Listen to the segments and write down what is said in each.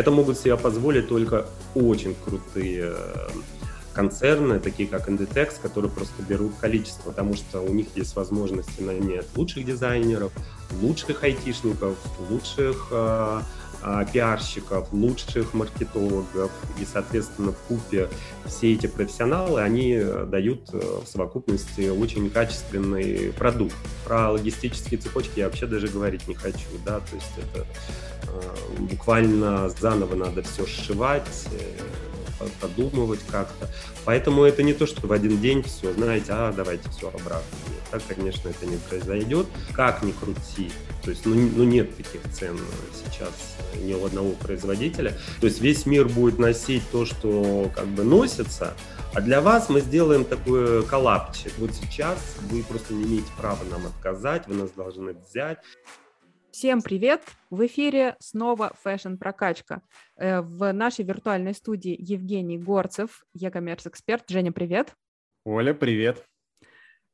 Это могут себе позволить только очень крутые э, концерны, такие как Inditex, которые просто берут количество, потому что у них есть возможности нанять лучших дизайнеров, лучших айтишников, лучших э, э, пиарщиков, лучших маркетологов. И, соответственно, в купе все эти профессионалы, они дают э, в совокупности очень качественный продукт. Про логистические цепочки я вообще даже говорить не хочу. Да? То есть это э, буквально заново надо все сшивать, продумывать как-то. Поэтому это не то, что в один день все, знаете, а давайте все обратно. Нет, так, конечно, это не произойдет. Как ни крути. То есть, ну, ну нет таких цен сейчас ни у одного производителя. То есть весь мир будет носить то, что как бы носится, а для вас мы сделаем такой коллапчик. Вот сейчас вы просто не имеете права нам отказать, вы нас должны взять. Всем привет! В эфире снова Fashion Прокачка. Э, в нашей виртуальной студии Евгений Горцев, e-commerce эксперт. Женя, привет! Оля, привет!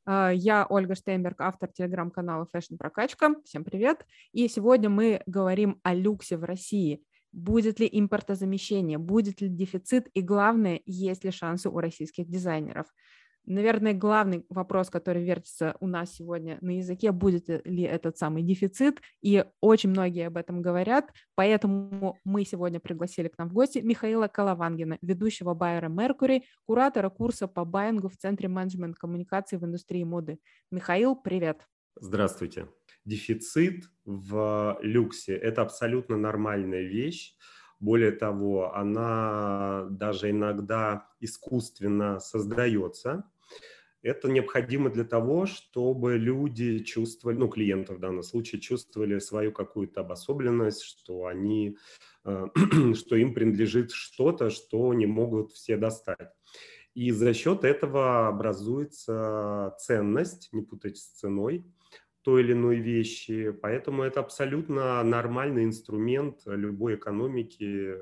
Э, я Ольга Штейнберг, автор телеграм-канала Fashion Прокачка. Всем привет! И сегодня мы говорим о люксе в России. Будет ли импортозамещение, будет ли дефицит и, главное, есть ли шансы у российских дизайнеров. Наверное, главный вопрос, который вертится у нас сегодня на языке, будет ли этот самый дефицит, и очень многие об этом говорят, поэтому мы сегодня пригласили к нам в гости Михаила Коловангина, ведущего байера Mercury, куратора курса по байингу в Центре менеджмент коммуникации в индустрии моды. Михаил, привет! Здравствуйте! Дефицит в люксе – это абсолютно нормальная вещь, более того, она даже иногда искусственно создается, это необходимо для того, чтобы люди чувствовали, ну, клиенты в данном случае чувствовали свою какую-то обособленность, что они, э, что им принадлежит что-то, что не могут все достать. И за счет этого образуется ценность, не путать с ценой, той или иной вещи. Поэтому это абсолютно нормальный инструмент любой экономики,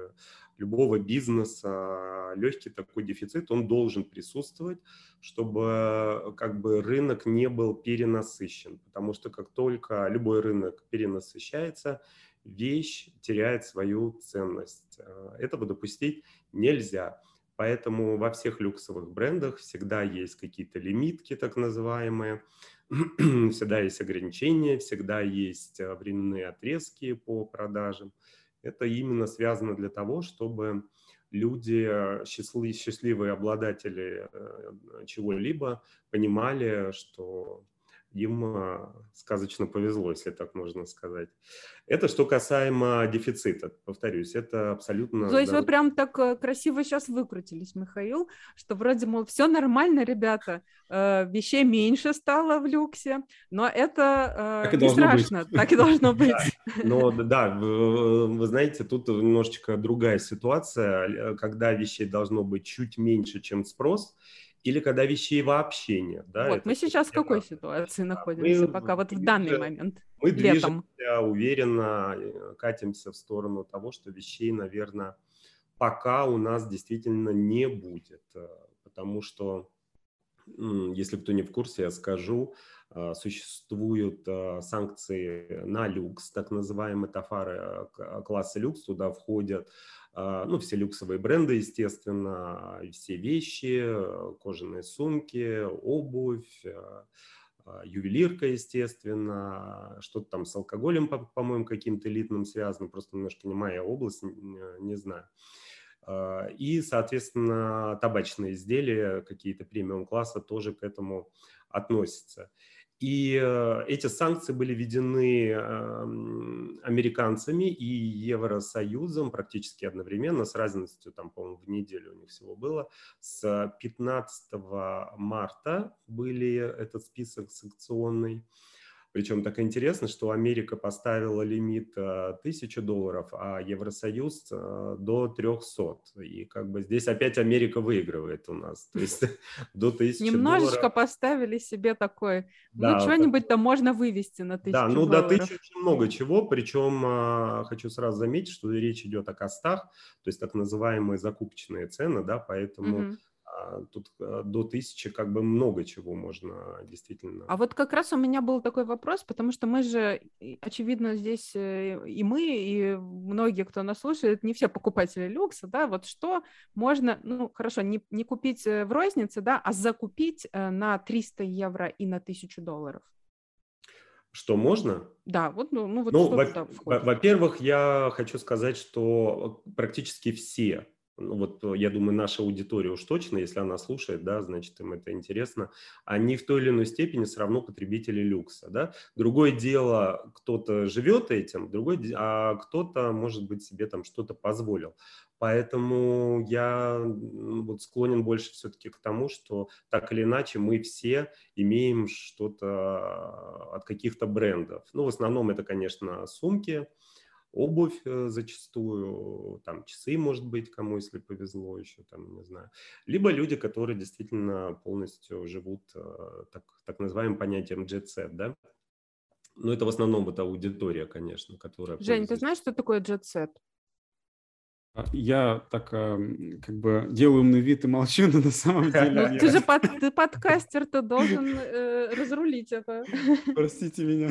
любого бизнеса. Легкий такой дефицит, он должен присутствовать, чтобы как бы рынок не был перенасыщен. Потому что как только любой рынок перенасыщается, вещь теряет свою ценность. Этого допустить нельзя. Поэтому во всех люксовых брендах всегда есть какие-то лимитки, так называемые, всегда есть ограничения, всегда есть э, временные отрезки по продажам. Это именно связано для того, чтобы люди, э, счастливые, обладатели э, чего-либо, понимали, что им сказочно повезло, если так можно сказать. Это что касаемо дефицита, повторюсь, это абсолютно... То есть да. вы прям так э, красиво сейчас выкрутились, Михаил, что вроде, мол, все нормально, ребята, э, вещей меньше стало в люксе, но это так не страшно, быть. так и должно быть. Но да, вы знаете, тут немножечко другая ситуация, когда вещей должно быть чуть меньше, чем спрос, или когда вещей вообще нет. Да? Вот, мы сейчас в какой ситуации находимся мы, пока, вот в данный момент, Мы летом. движемся уверенно, э, катимся в сторону того, что вещей, наверное, пока у нас действительно не будет, э, потому что, если кто не в курсе, я скажу, э, существуют санкции на люкс, так называемые тафары класса люкс, туда входят а, ну, все люксовые бренды, естественно, все вещи, кожаные сумки, обувь, а, а, ювелирка, естественно, что-то там с алкоголем, по-моему, каким-то элитным связано, просто немножко не моя область, не знаю. И, соответственно, табачные изделия, какие-то премиум-класса тоже к этому относятся. И э, эти санкции были введены эм, американцами и Евросоюзом практически одновременно, с разностью, там, по-моему, в неделю у них всего было. С 15 марта были этот список санкционный. Причем так интересно, что Америка поставила лимит 1000 э, долларов, а Евросоюз э, до 300. И как бы здесь опять Америка выигрывает у нас. То есть до 1000 Немножечко долларов. поставили себе такой, ну, да, ну что-нибудь там можно вывести на 1000 Да, ну долларов. до 1000 очень много чего. Причем а, хочу сразу заметить, что речь идет о костах, то есть так называемые закупочные цены, да, поэтому... Угу тут э, до тысячи как бы много чего можно действительно. А вот как раз у меня был такой вопрос, потому что мы же, очевидно, здесь э, и мы, и многие, кто нас слушает, не все покупатели люкса, да, вот что можно, ну, хорошо, не, не купить в рознице, да, а закупить на 300 евро и на 1000 долларов? Что можно? Да, вот, ну, ну вот ну, во- во-первых, я хочу сказать, что практически все вот э, я думаю, наша аудитория уж точно, если она слушает, да, значит, им это интересно, они в той или иной степени все равно потребители люкса, да. Другое дело, кто-то живет этим, другой, а кто-то, может быть, себе там что-то позволил. Поэтому я вот склонен больше все-таки к тому, что так или иначе мы все имеем что-то от каких-то брендов. Ну, в основном это, конечно, сумки, обувь э, зачастую, там часы, может быть, кому, если повезло еще, там, не знаю. Либо люди, которые действительно полностью живут э, так, так называемым понятием jet set, да. Но это в основном вот аудитория, конечно, которая... Жень, ты знаешь, что такое jet set? А, я так как бы делаю умный вид и молчу, но на самом деле... Ну, ты же под, ты подкастер, ты должен э, разрулить это. Простите меня.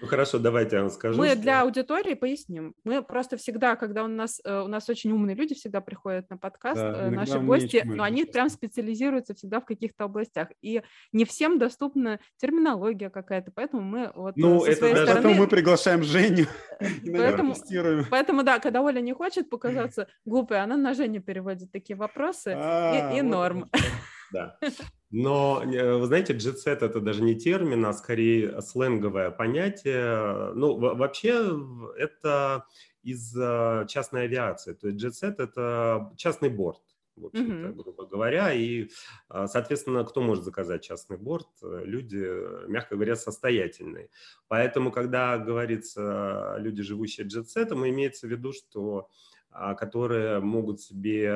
Ну хорошо, давайте я вам скажу. Мы что... для аудитории поясним. Мы просто всегда, когда у нас э, у нас очень умные люди всегда приходят на подкаст, да, э, наши гости, но они прям специализируются всегда в каких-то областях, и не всем доступна терминология какая-то, поэтому мы вот ну, со это своей даже... стороны. мы приглашаем Женю. Поэтому, поэтому да, когда Оля не хочет показаться глупой, она на Женю переводит такие вопросы и, а, норм. Да. Но, э, вы знаете, джетсет это даже не термин, а скорее сленговое понятие. Ну, вообще это из э, частной авиации. То есть джетсет это частный борт в общем-то, mm-hmm. грубо говоря. И, а, соответственно, кто может заказать частный борт? Люди, мягко говоря, состоятельные. Поэтому, когда говорится люди, живущие джетсетом, имеется в виду, что а, которые могут себе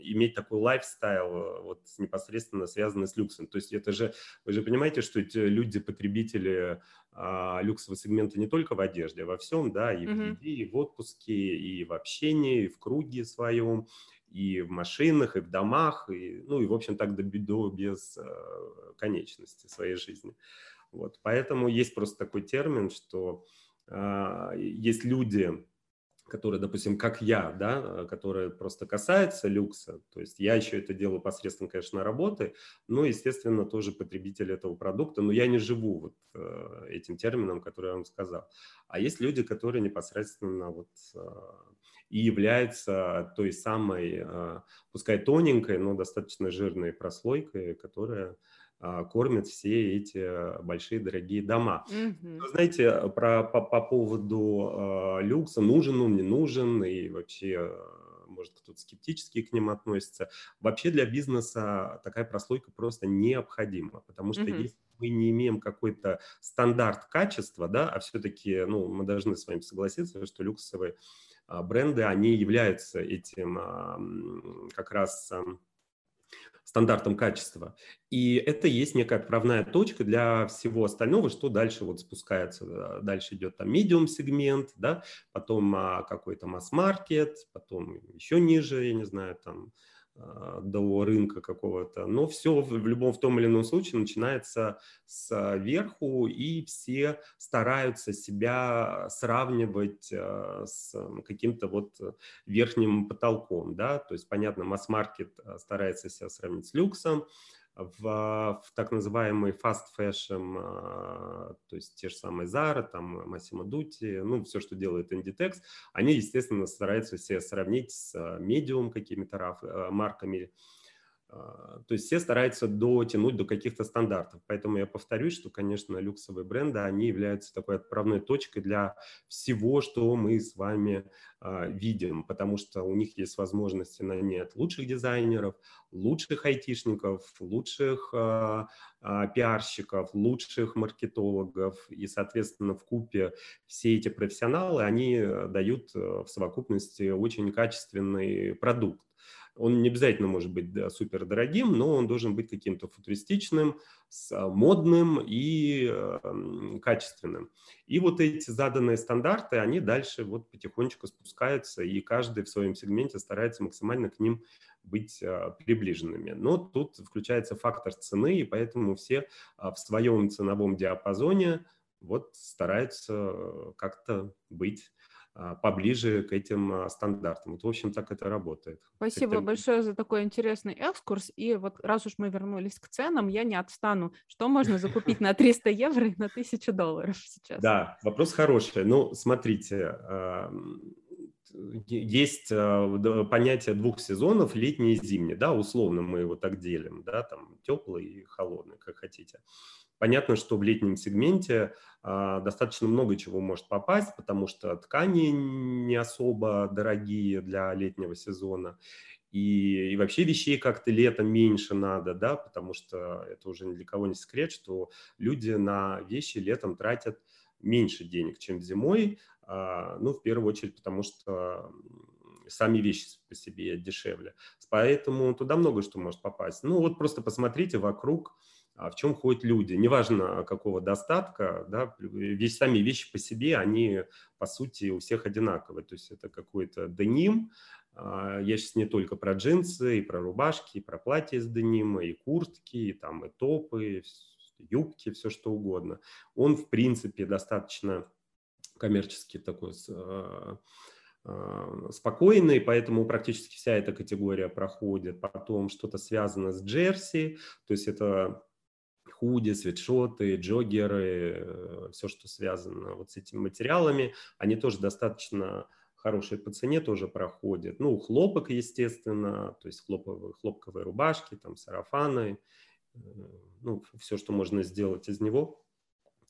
иметь такой лайфстайл, э, вот непосредственно связанный с люксом. То есть это же, вы же понимаете, что эти люди, потребители а, люксового сегмента не только в одежде, а во всем, да, и в mm-hmm. еде, и в отпуске, и в общении, и в круге своем, и в машинах, и в домах, и, ну и, в общем, так до, до без э, конечности своей жизни. Вот. Поэтому есть просто такой термин, что э, есть люди, которые, допустим, как я, да, э, которые просто касаются люкса, то есть я еще это делаю посредством, конечно, работы, но, естественно, тоже потребитель этого продукта, но я не живу вот э, этим термином, который я вам сказал. А есть люди, которые непосредственно вот э, и являются той самой, пускай тоненькой, но достаточно жирной прослойкой, которая кормят все эти большие дорогие дома. Mm-hmm. Вы знаете, про, по, по поводу э, люкса, нужен он, не нужен, и вообще, может, кто-то скептически к ним относится. Вообще для бизнеса такая прослойка просто необходима, потому что mm-hmm. если мы не имеем какой-то стандарт качества, да, а все-таки, ну, мы должны с вами согласиться, что люксовые а, бренды, они являются этим а, как раз стандартом качества. И это есть некая отправная точка для всего остального, что дальше вот спускается. Дальше идет там medium сегмент, да, потом а, какой-то масс-маркет, потом еще ниже, я не знаю, там до рынка какого-то. Но все в любом в том или ином случае начинается с верху, и все стараются себя сравнивать а, с каким-то вот верхним потолком, да, то есть, понятно, масс-маркет а, старается себя сравнить с люксом, в, в так называемый fast fashion, а, то есть те же самые Zara, там Massimo Dutti, ну, все, что делает Inditex, они, естественно, стараются себя сравнить с медиум какими-то а, марками, а, то есть все стараются дотянуть до каких-то стандартов. Поэтому я повторюсь, что, конечно, люксовые бренды, они являются такой отправной точкой для всего, что мы с вами э, видим, потому что у них есть возможности нанять лучших дизайнеров, лучших айтишников, лучших э, э, пиарщиков, лучших маркетологов. И, соответственно, в купе все эти профессионалы, они дают в совокупности очень качественный продукт. Он не обязательно может быть да, супер дорогим, но он должен быть каким-то футуристичным, а, модным и э, качественным. И вот эти заданные стандарты, они дальше вот потихонечку спускаются, и каждый в своем сегменте старается максимально к ним быть э, приближенными. Но тут включается фактор цены, и поэтому все э, в своем ценовом диапазоне вот стараются как-то быть а, поближе к этим а, стандартам. Вот, в общем, так это работает. Спасибо это... большое за такой интересный экскурс. И вот раз уж мы вернулись к ценам, я не отстану. Что можно закупить на 300 евро и на 1000 долларов сейчас? Да, вопрос хороший. Ну, смотрите, есть понятие двух сезонов, летний и зимний, да, условно мы его так делим, да, там теплый и холодный, как хотите. Понятно, что в летнем сегменте а, достаточно много чего может попасть, потому что ткани не особо дорогие для летнего сезона. И, и вообще вещей как-то летом меньше надо, да, потому что это уже ни для кого не секрет, что люди на вещи летом тратят меньше денег, чем зимой. А, ну, в первую очередь, потому что сами вещи по себе дешевле. Поэтому туда много что может попасть. Ну, вот просто посмотрите вокруг, в чем ходят люди. Неважно, какого достатка, да, вещь, сами вещи по себе, они, по сути, у всех одинаковые. То есть это какой-то деним, а, я сейчас не только про джинсы, и про рубашки, и про платья из денима, и куртки, и там и топы, юбки, все что угодно. Он, в принципе, достаточно коммерчески такой а, спокойный, поэтому практически вся эта категория проходит. Потом что-то связано с джерси, то есть это худи, свитшоты, джогеры, э, все, что связано вот с этими материалами, они тоже достаточно хорошие по цене тоже проходят. Ну, хлопок, естественно, то есть хлоповые, хлопковые рубашки, там, сарафаны, э, ну, все, что можно сделать из него,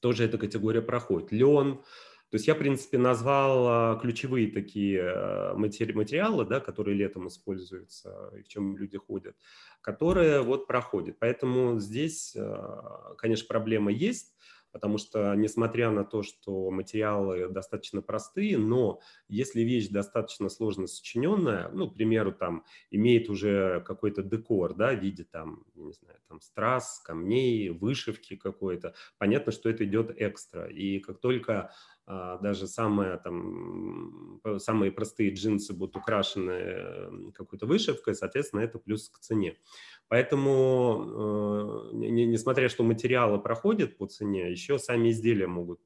тоже эта категория проходит. Лен, то есть я, в принципе, назвал а, ключевые такие а, материалы, да, которые летом используются и в чем люди ходят, которые вот проходят. Поэтому здесь, а, конечно, проблема есть, потому что, несмотря на то, что материалы достаточно простые, но если вещь достаточно сложно сочиненная, ну, к примеру, там, имеет уже какой-то декор, да, в виде, там, не знаю, там, страз, камней, вышивки какой-то, понятно, что это идет экстра. И как только даже самые, там, самые простые джинсы будут украшены какой-то вышивкой, соответственно, это плюс к цене. Поэтому, э, несмотря что материалы проходят по цене, еще сами изделия могут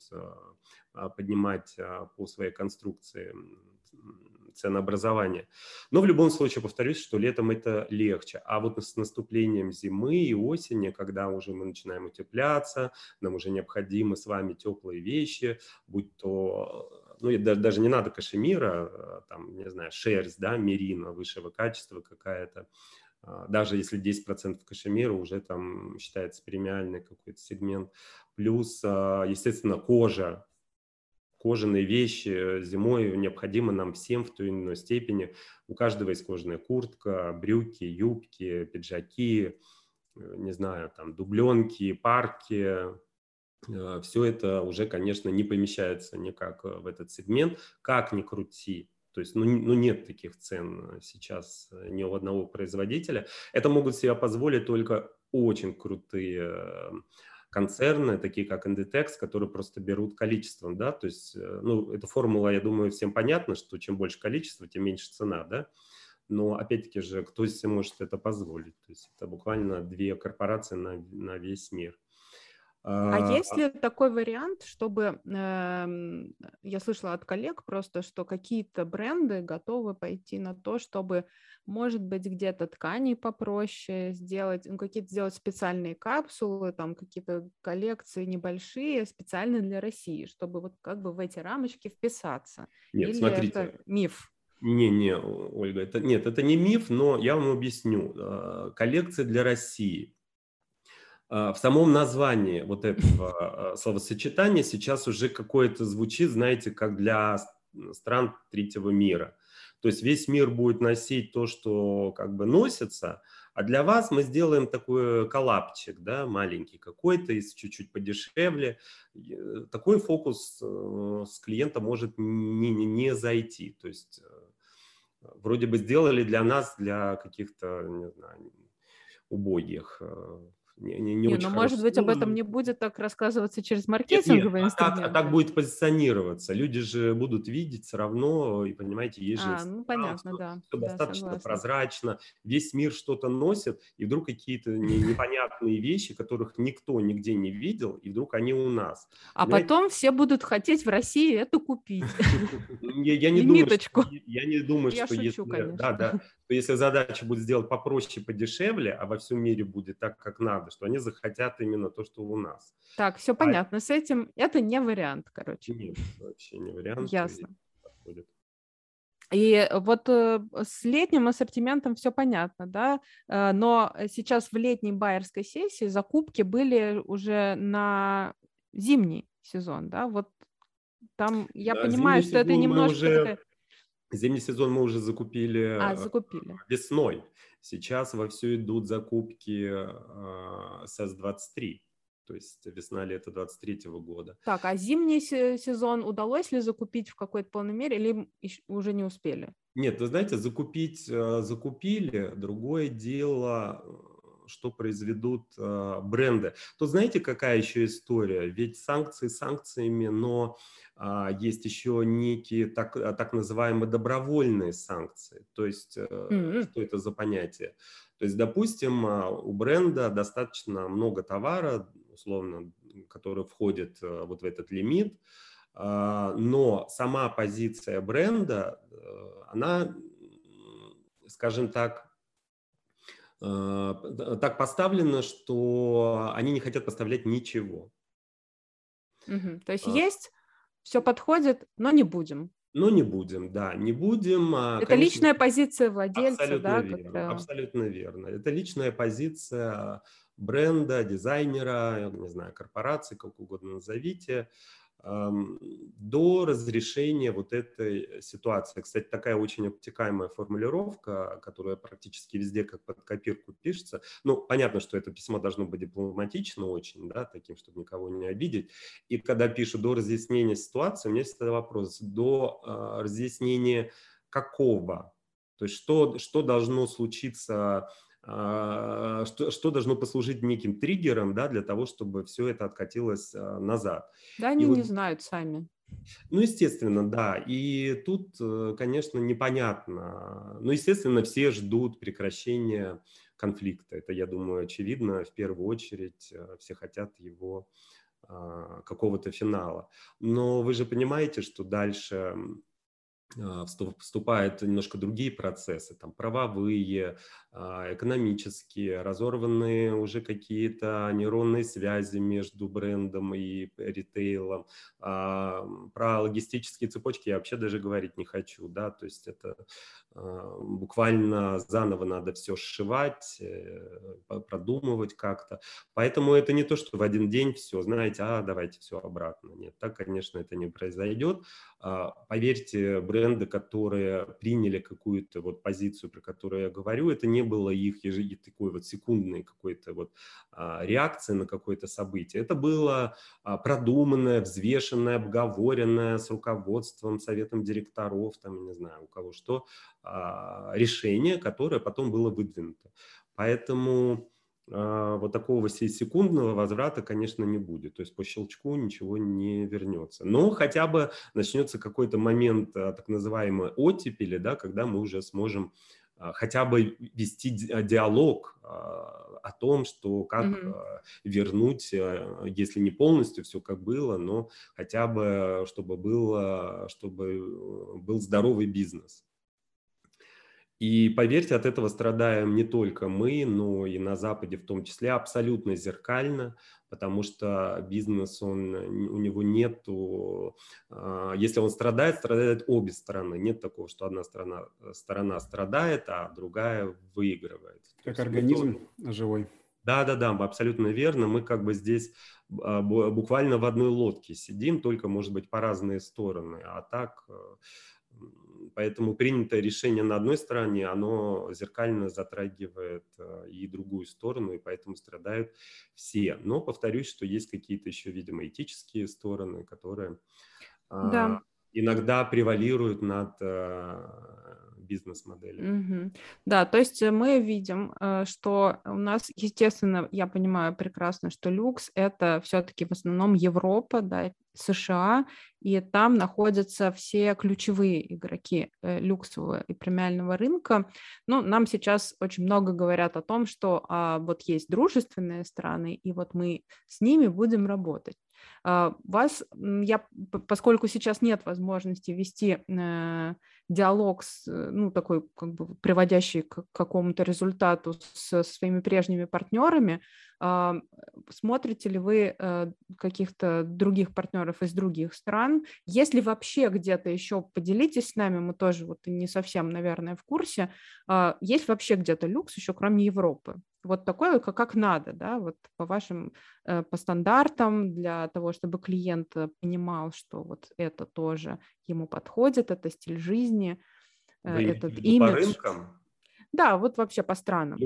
а, поднимать а, по своей конструкции ценообразования. Но в любом случае, повторюсь, что летом это легче. А вот с наступлением зимы и осени, когда уже мы начинаем утепляться, нам уже необходимы с вами теплые вещи, будь то ну, даже не надо кашемира, а, там, не знаю, шерсть, да, мерина высшего качества какая-то, а, даже если 10% кашемира уже там считается премиальный какой-то сегмент. Плюс, а, естественно, кожа, кожаные вещи э, зимой необходимы нам всем в той или иной степени. У каждого есть кожаная куртка, брюки, юбки, пиджаки, э, не знаю, там дубленки, парки. Э, Все это уже, конечно, не помещается никак в этот сегмент. Как ни крути, то есть, ну, ну, нет таких цен сейчас ни у одного производителя. Это могут себе позволить только очень крутые концерны, такие как Inditex, которые просто берут количеством, да, то есть, э, ну, эта формула, я думаю, всем понятна, что чем больше количество, тем меньше цена, да, но опять-таки же, кто себе может это позволить, то есть это буквально две корпорации на, на весь мир. А, а есть ли такой вариант, чтобы, э, я слышала от коллег просто, что какие-то бренды готовы пойти на то, чтобы, может быть, где-то ткани попроще сделать, ну, какие-то сделать специальные капсулы, там какие-то коллекции небольшие, специально для России, чтобы вот как бы в эти рамочки вписаться? Нет, Или смотрите. это миф? Не, не, Ольга, это нет, это не миф, но я вам объясню. А, коллекция для России – а, в самом названии вот этого а, словосочетания сейчас уже какое-то звучит, знаете, как для стран третьего мира. То есть весь мир будет носить то, что как бы носится, а для вас мы сделаем такой коллапчик, да, маленький какой-то, из чуть-чуть подешевле. Э, такой фокус э, с клиента может не, не, не зайти. То есть э, вроде бы сделали для нас, для каких-то, не знаю, убогих не, не, не, не ну, может быть, об этом не будет так рассказываться через маркетинговые нет, нет, инструменты. А так, а так будет позиционироваться. Люди же будут видеть все равно, и понимаете, есть же... А, ну, понятно, да. Все да, достаточно согласна. прозрачно. Весь мир что-то носит, и вдруг какие-то непонятные вещи, которых никто нигде не видел, и вдруг они у нас. А понимаете? потом все будут хотеть в России это купить. Я не думаю, я не думаю, что если... Да, да если задача будет сделать попроще, подешевле, а во всем мире будет так, как надо, что они захотят именно то, что у нас. Так, все а... понятно. С этим это не вариант, короче. Нет, вообще не вариант. Ясно. И вот э, с летним ассортиментом все понятно, да, э, но сейчас в летней байерской сессии закупки были уже на зимний сезон, да, вот там я да, понимаю, что это немножко уже... Зимний сезон мы уже закупили, а, закупили. весной. Сейчас вовсю идут закупки э, СЭС-23, то есть весна-лето 23 года. Так, а зимний сезон удалось ли закупить в какой-то полной мере или уже не успели? Нет, вы знаете, закупить э, закупили, другое дело, что произведут э, бренды. То знаете, какая еще история? Ведь санкции санкциями, но а, есть еще некие так, а, так называемые добровольные санкции. То есть, mm-hmm. что это за понятие? То есть, допустим, а, у бренда достаточно много товара, условно, который входит э, вот в этот лимит, но сама позиция бренда, э, она, скажем так, так поставлена, что они не хотят поставлять ничего. Угу. То есть а. есть все подходит, но не будем. Но не будем, да, не будем. А, Это конечно, личная позиция владельца, абсолютно да? Верно. Абсолютно верно. Это личная позиция бренда, дизайнера, не знаю, корпорации, как угодно назовите до разрешения вот этой ситуации. Кстати, такая очень обтекаемая формулировка, которая практически везде как под копирку пишется. Ну, понятно, что это письмо должно быть дипломатично очень, да, таким, чтобы никого не обидеть. И когда пишут до разъяснения ситуации, у меня всегда вопрос, до э, разъяснения какого? То есть что, что должно случиться а, что, что должно послужить неким триггером да, для того, чтобы все это откатилось а, назад. Да, они и не вот, знают сами. Ну, естественно, да. И тут, э, конечно, непонятно. Ну, естественно, все ждут прекращения конфликта. Это, я думаю, очевидно. В первую очередь э, все хотят его а, какого-то финала. Но вы же понимаете, что дальше а, вступают немножко другие процессы, там правовые, а, экономические, разорванные уже какие-то нейронные связи между брендом и ритейлом. А, про логистические цепочки я вообще даже говорить не хочу, да, то есть это буквально заново надо все сшивать, э, продумывать как-то. Поэтому это не то, что в один день все, знаете, а давайте все обратно. Нет, так, конечно, это не произойдет. Поверьте, бренд бренды, которые приняли какую-то вот позицию, про которую я говорю, это не было их ежи, такой вот секундной какой-то вот а, реакции на какое-то событие. Это было а, продуманное, взвешенное, обговоренное с руководством, советом директоров, там, не знаю, у кого что, а, решение, которое потом было выдвинуто. Поэтому вот такого секундного возврата, конечно, не будет. То есть по щелчку ничего не вернется. Но хотя бы начнется какой-то момент а, так называемой оттепели, да, когда мы уже сможем а, хотя бы вести диалог о том, что как mm-hmm. вернуть, если не полностью все как было, но хотя бы чтобы было, чтобы был здоровый бизнес. И поверьте, от этого страдаем не только мы, но и на Западе в том числе абсолютно зеркально, потому что бизнес, он, у него нету, а, если он страдает, страдают обе стороны. Нет такого, что одна сторона, сторона страдает, а другая выигрывает. Как организм тоже... живой. Да, да, да, абсолютно верно. Мы как бы здесь а, буквально в одной лодке сидим, только, может быть, по разные стороны. А так э, Поэтому принятое решение на одной стороне, оно зеркально затрагивает э, и другую сторону, и поэтому страдают все. Но повторюсь, что есть какие-то еще, видимо, этические стороны, которые да. иногда превалируют над э, бизнес-модели. Угу. Да, то есть мы видим, что у нас, естественно, я понимаю прекрасно, что люкс это все-таки в основном Европа, да, США, и там находятся все ключевые игроки э, люксового и премиального рынка. Ну, нам сейчас очень много говорят о том, что а, вот есть дружественные страны, и вот мы с ними будем работать. А, вас, я, поскольку сейчас нет возможности вести э, диалог, с, э, ну, такой, как бы, приводящий к какому-то результату со своими прежними партнерами, а, смотрите ли вы э, каких-то других партнеров из других стран? Если вообще где-то еще поделитесь с нами, мы тоже вот не совсем, наверное, в курсе, а, есть вообще где-то люкс еще кроме Европы? Вот такое, как, как надо, да, вот по вашим, по стандартам, для того, чтобы клиент понимал, что вот это тоже ему подходит, это стиль жизни, э, Вы этот имидж. По рынкам? Да, вот вообще по странам.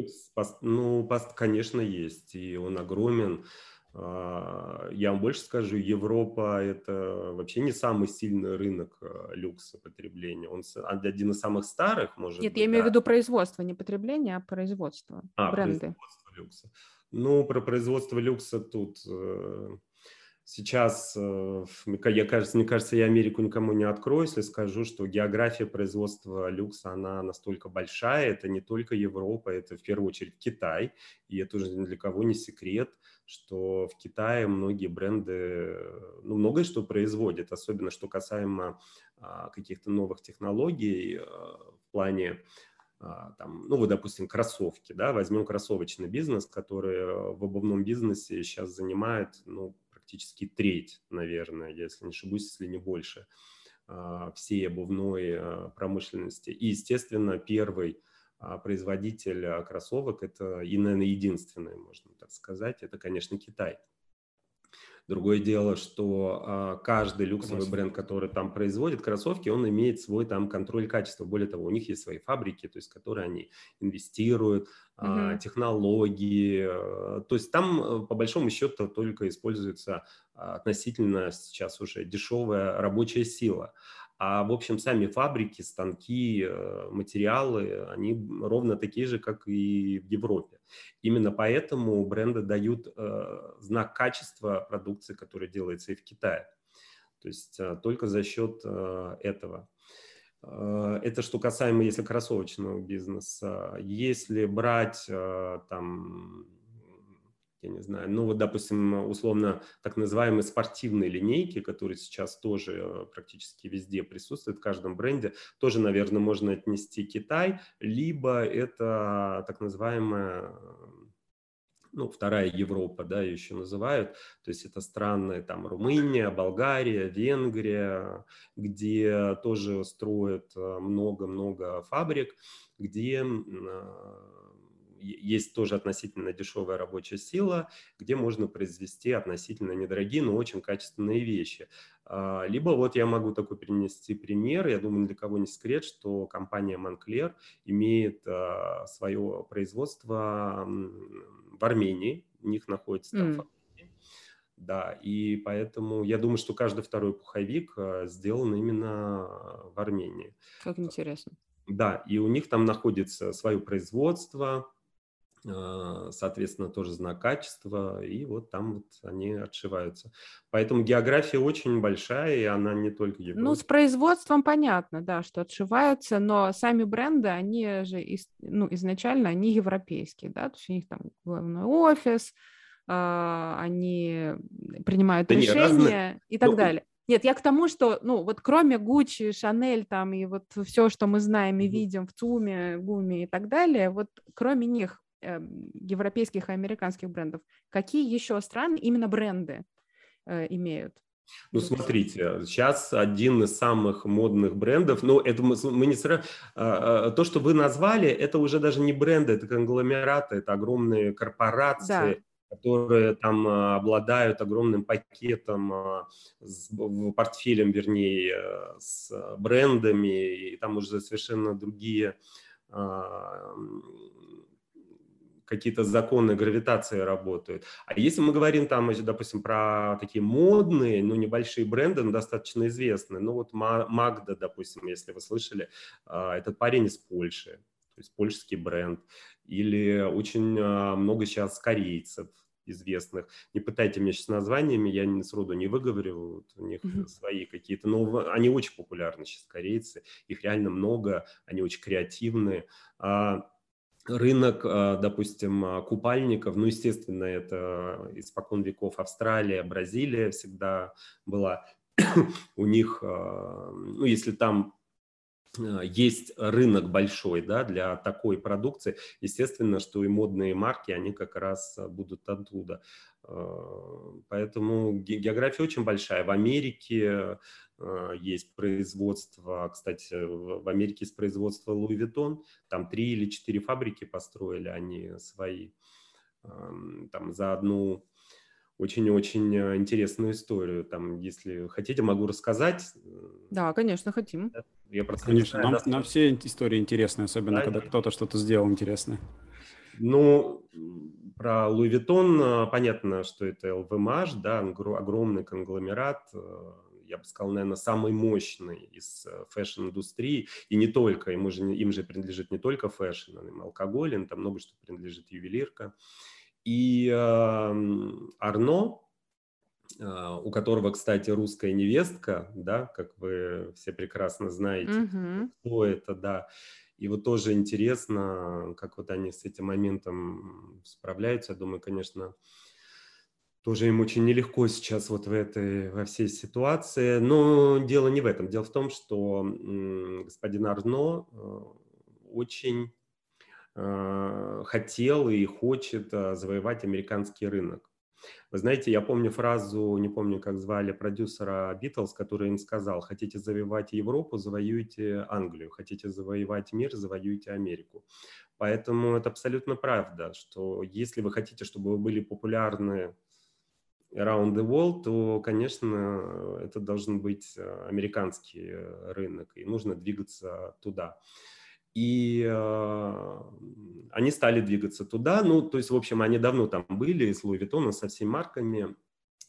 Ну, конечно, есть, и он огромен. А, я вам больше скажу, Европа – это вообще не самый сильный рынок а, люкса потребления. Он один из самых старых, может Нет, быть. я имею да. в виду производство, не потребление, а производство, а, бренды. производство люкса. Ну, про производство люкса тут э, Сейчас, э, я, кажется, мне кажется, я Америку никому не открою, если скажу, что география производства люкса, она настолько большая, это не только Европа, это в первую очередь Китай, и это уже ни для кого не секрет, что в Китае многие бренды, ну, многое что производят, особенно что касаемо а, каких-то новых технологий а, в плане а, там, ну вот, допустим, кроссовки, да, возьмем кроссовочный бизнес, который в обувном бизнесе сейчас занимает, ну, практически треть, наверное, если не ошибусь, если не больше, а, всей обувной а, промышленности. И, естественно, первый а, производитель кроссовок, это и, наверное, единственный, можно так сказать, это, конечно, Китай. Другое дело, что а, каждый люксовый бренд, который там производит кроссовки, он имеет свой там контроль качества. Более того, у них есть свои фабрики, то есть которые они инвестируют, mm-hmm. технологии. А, то есть там по большому счету только используется относительно сейчас уже дешевая рабочая сила. А, в общем, сами фабрики, станки, э, материалы, они ровно такие же, как и в Европе. Именно поэтому бренды дают э, знак качества продукции, которая делается и в Китае. То есть э, только за счет этого. Это что касаемо, если кроссовочного бизнеса. Если брать там я не знаю, ну вот, допустим, условно так называемые спортивные линейки, которые сейчас тоже э, практически везде присутствуют, в каждом бренде, тоже, наверное, можно отнести Китай, либо это так называемая ну, вторая Европа, да, ее еще называют, то есть это страны, там, Румыния, Болгария, Венгрия, где тоже строят э, много-много фабрик, где есть тоже относительно дешевая рабочая сила, где можно произвести относительно недорогие, но очень качественные вещи. А, либо вот я могу такой принести пример, я думаю, ни для кого не секрет, что компания Moncler имеет а, свое производство в Армении, у них находится там mm. Да, и поэтому я думаю, что каждый второй пуховик а, сделан именно в Армении. Как интересно. Да, и у них там находится свое производство, соответственно, тоже знак качества, и вот там вот они отшиваются. Поэтому география очень большая, и она не только Европа. Ну, с производством понятно, да, что отшиваются, но сами бренды, они же, ну, изначально, они европейские, да, то есть у них там главный офис, а, они принимают да решения разные... и так ну, далее. Нет, я к тому, что, ну, вот кроме Гуччи, Шанель там и вот все, что мы знаем и видим в ЦУМе, ГУМе и так далее, вот кроме них европейских и американских брендов, какие еще страны именно бренды э, имеют? Ну, смотрите, сейчас один из самых модных брендов, ну, это мы, мы не сразу... А, а, то, что вы назвали, это уже даже не бренды, это конгломераты, это огромные корпорации, да которые там а, обладают огромным пакетом, с портфелем, вернее, э, с брендами, и там уже совершенно другие какие-то законы гравитации работают. А если мы говорим там, допустим, про такие модные, ну, небольшие бренды, но достаточно известные, ну, вот Магда, допустим, если вы слышали, а, этот парень из Польши, то есть польский бренд, или очень а, много сейчас корейцев, известных. Не пытайте меня сейчас названиями, я не сроду не выговорю, вот у них mm-hmm. свои какие-то, но они очень популярны сейчас, корейцы, их реально много, они очень креативные. А, рынок, а, допустим, а, купальников, ну, естественно, это испокон веков Австралия, Бразилия всегда была. у них, ну, если там а, есть рынок большой да, для такой продукции, естественно, что и модные марки, они как раз а, будут оттуда. А, поэтому география очень большая. В Америке есть производство, кстати, в Америке есть производство Louis Vuitton, там три или четыре фабрики построили они свои, там за одну очень-очень э, интересную историю. Там, если хотите, могу рассказать. Да, конечно, хотим. Я просто конечно, знаю, нам, нам все истории интересны, особенно да, когда кто-то что-то сделал интересное. Ну, про Louis Vuitton понятно, что это LVMH, да, огромный конгломерат, э, я бы сказал, наверное, самый мощный из э, fashion -индустрии, и не только, им же, им же принадлежит не только fashion, им алкоголь, им там много что принадлежит ювелирка. И э, Арно, э, у которого, кстати, русская невестка, да, как вы все прекрасно знаете, mm-hmm. кто это, да. И вот тоже интересно, как вот они с этим моментом справляются. Я думаю, конечно, тоже им очень нелегко сейчас вот в этой, во всей ситуации. Но дело не в этом. Дело в том, что господин Арно э, очень Э, хотел и хочет э, завоевать американский рынок. Вы знаете, я помню фразу, не помню, как звали продюсера Битлз, который им сказал, хотите завоевать Европу, завоюйте Англию, хотите завоевать мир, завоюйте Америку. Поэтому это абсолютно правда, что если вы хотите, чтобы вы были популярны around the world, то, конечно, это должен быть э, американский рынок, и нужно двигаться туда. И э, они стали двигаться туда. Ну, то есть, в общем, они давно там были, с Louis Vuitton, со всеми марками.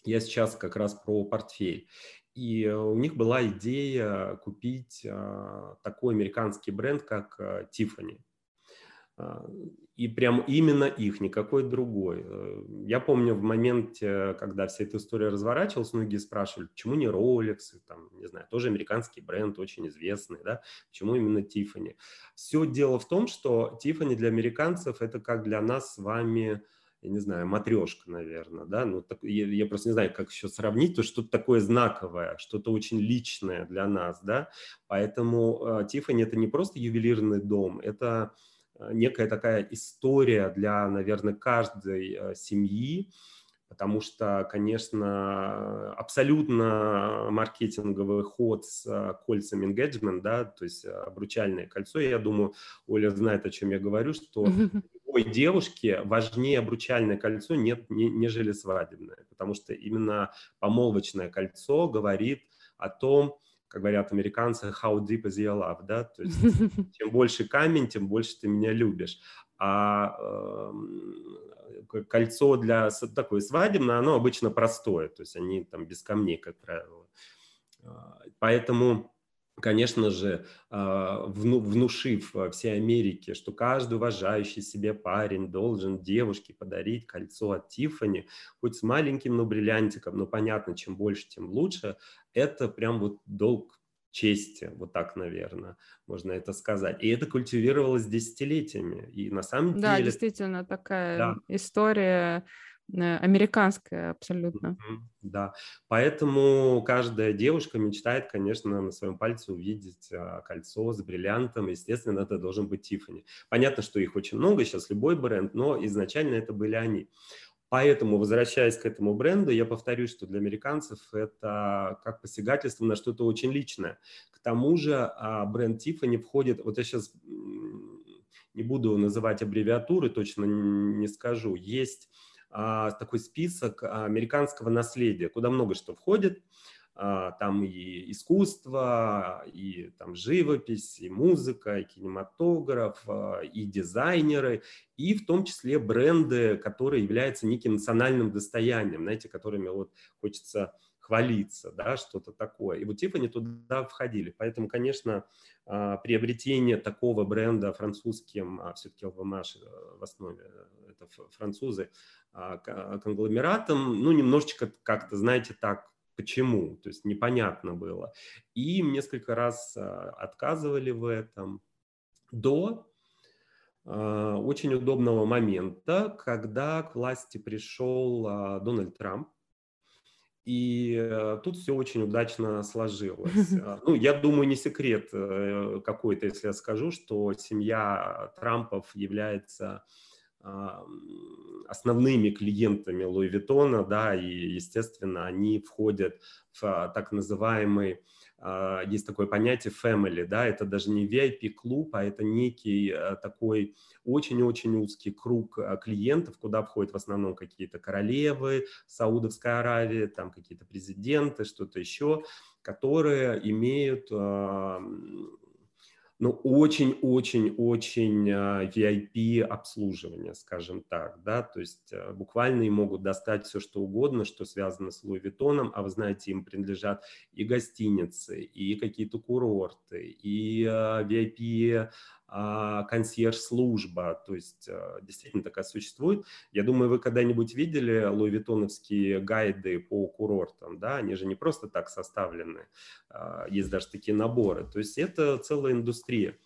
Я сейчас как раз про портфель. И у них была идея купить э, такой американский бренд, как э, Tiffany. И прям именно их, никакой другой. Э, я помню в моменте, когда вся эта история разворачивалась, многие спрашивали, почему не Rolex, там, не знаю, тоже американский бренд, очень известный, да, почему именно Tiffany. Все дело в том, что Tiffany для американцев это как для нас с вами, я не знаю, матрешка, наверное, да, ну, так, я, я просто не знаю, как еще сравнить, то что-то такое знаковое, что-то очень личное для нас, да, поэтому э, Tiffany это не просто ювелирный дом, это Э, некая такая история для, наверное, каждой э, семьи, потому что, конечно, абсолютно маркетинговый ход с э, кольцами engagement, да, то есть обручальное кольцо, я думаю, Оля знает, о чем я говорю, что любой девушке важнее обручальное кольцо нет, не, нежели свадебное, потому что именно помолвочное кольцо говорит о том, как говорят американцы, how deep is your love, да, то есть чем больше камень, тем больше ты меня любишь. А э, кольцо для такое свадебное, оно обычно простое, то есть они там без камней, как правило. А, поэтому конечно же, а, внушив всей Америке, что каждый уважающий себе парень должен девушке подарить кольцо от Тиффани, хоть с маленьким, но бриллиантиком, но понятно, чем больше, тем лучше, это прям вот долг чести, вот так, наверное, можно это сказать. И это культивировалось десятилетиями. И на самом да, деле... Да, действительно, такая да. история американская абсолютно. Да, поэтому каждая девушка мечтает, конечно, на своем пальце увидеть а, кольцо с бриллиантом. Естественно, это должен быть Тиффани. Понятно, что их очень много сейчас, любой бренд, но изначально это были они. Поэтому, возвращаясь к этому бренду, я повторюсь, что для американцев это как посягательство на что-то очень личное. К тому же а, бренд Tiffany входит, вот я сейчас не буду называть аббревиатуры, точно не скажу, есть такой список американского наследия, куда много что входит. а, там и искусство, и там живопись, и музыка, и кинематограф, а, и дизайнеры, и в том числе бренды, которые являются неким национальным достоянием, знаете, которыми вот хочется хвалиться, да, что-то такое. И вот Тиффани туда входили. Поэтому, конечно, а, приобретение такого бренда французским, а все-таки ЛВМАШ э, в основе э, это французы, конгломератом, ну, немножечко как-то, знаете, так Почему? То есть непонятно было. И им несколько раз а, отказывали в этом до а, очень удобного момента, когда к власти пришел а, Дональд Трамп. И э, тут все очень удачно сложилось. Ну, я думаю, не секрет э, какой-то, если я скажу, что семья Трампов является основными клиентами Луи Виттона, да, и, естественно, они входят в а, так называемый, а, есть такое понятие family, да, это даже не VIP-клуб, а это некий а, такой очень-очень узкий круг клиентов, куда входят в основном какие-то королевы Саудовской Аравии, там какие-то президенты, что-то еще, которые имеют ну, очень-очень-очень VIP а, обслуживание, скажем так, да, то есть а, буквально им могут достать все, что угодно, что связано с Луи Виттоном, а вы знаете, им принадлежат и гостиницы, и какие-то курорты, и VIP а, а, консьерж-служба, то есть а, действительно такая существует. Я думаю, вы когда-нибудь видели луивитоновские гайды по курортам, да, они же не просто так составлены, а, есть даже такие наборы, то есть это целая индустрия.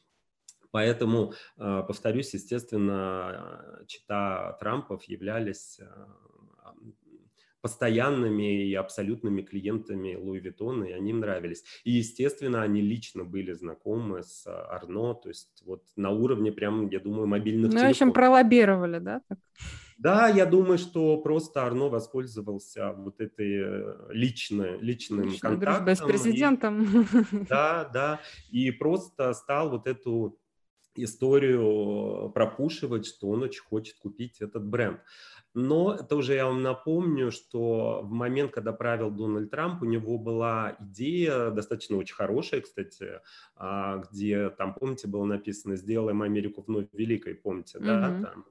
Поэтому, повторюсь, естественно, чита Трампов являлись постоянными и абсолютными клиентами Луи Виттона, и они им нравились. И, естественно, они лично были знакомы с а, Арно, то есть вот на уровне прям, я думаю, мобильных ну, телефонов. в общем, пролоббировали, да? Да, я думаю, что просто Арно воспользовался вот этой э, лично, личным Личная контактом. с президентом. И, да, да, и просто стал вот эту историю пропушивать, что он очень хочет купить этот бренд. Но тоже я вам напомню, что в момент, когда правил Дональд Трамп, у него была идея, достаточно очень хорошая, кстати, а, где там, помните, было написано «Сделаем Америку вновь великой», помните, mm-hmm. да? Там.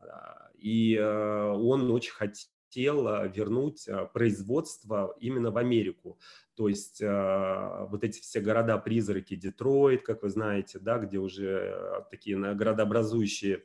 А, и э, он очень хотел э, вернуть э, производство именно в Америку. То есть вот эти все города-призраки, Детройт, как вы знаете, да, где уже такие городообразующие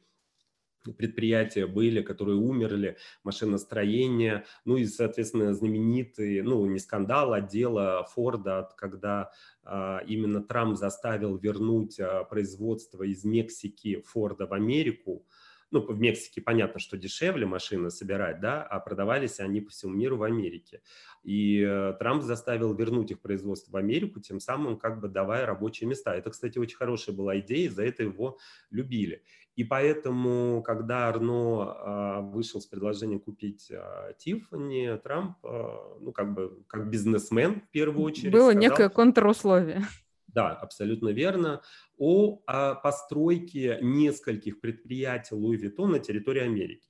предприятия были, которые умерли, машиностроение, ну и, соответственно, знаменитый, ну, не скандал, а дело Форда, когда а, именно Трамп заставил вернуть а, производство из Мексики Форда в Америку, ну, в Мексике понятно, что дешевле машины собирать, да, а продавались они по всему миру в Америке. И э, Трамп заставил вернуть их производство в Америку, тем самым как бы давая рабочие места. Это, кстати, очень хорошая была идея, за это его любили. И поэтому, когда Арно а, вышел с предложением купить а, Тиффани, Трамп, ну, как бы, как бизнесмен в первую очередь... Было сказал, некое контрусловие. Да, абсолютно верно. О, о постройке нескольких предприятий Луи Vuitton на территории Америки.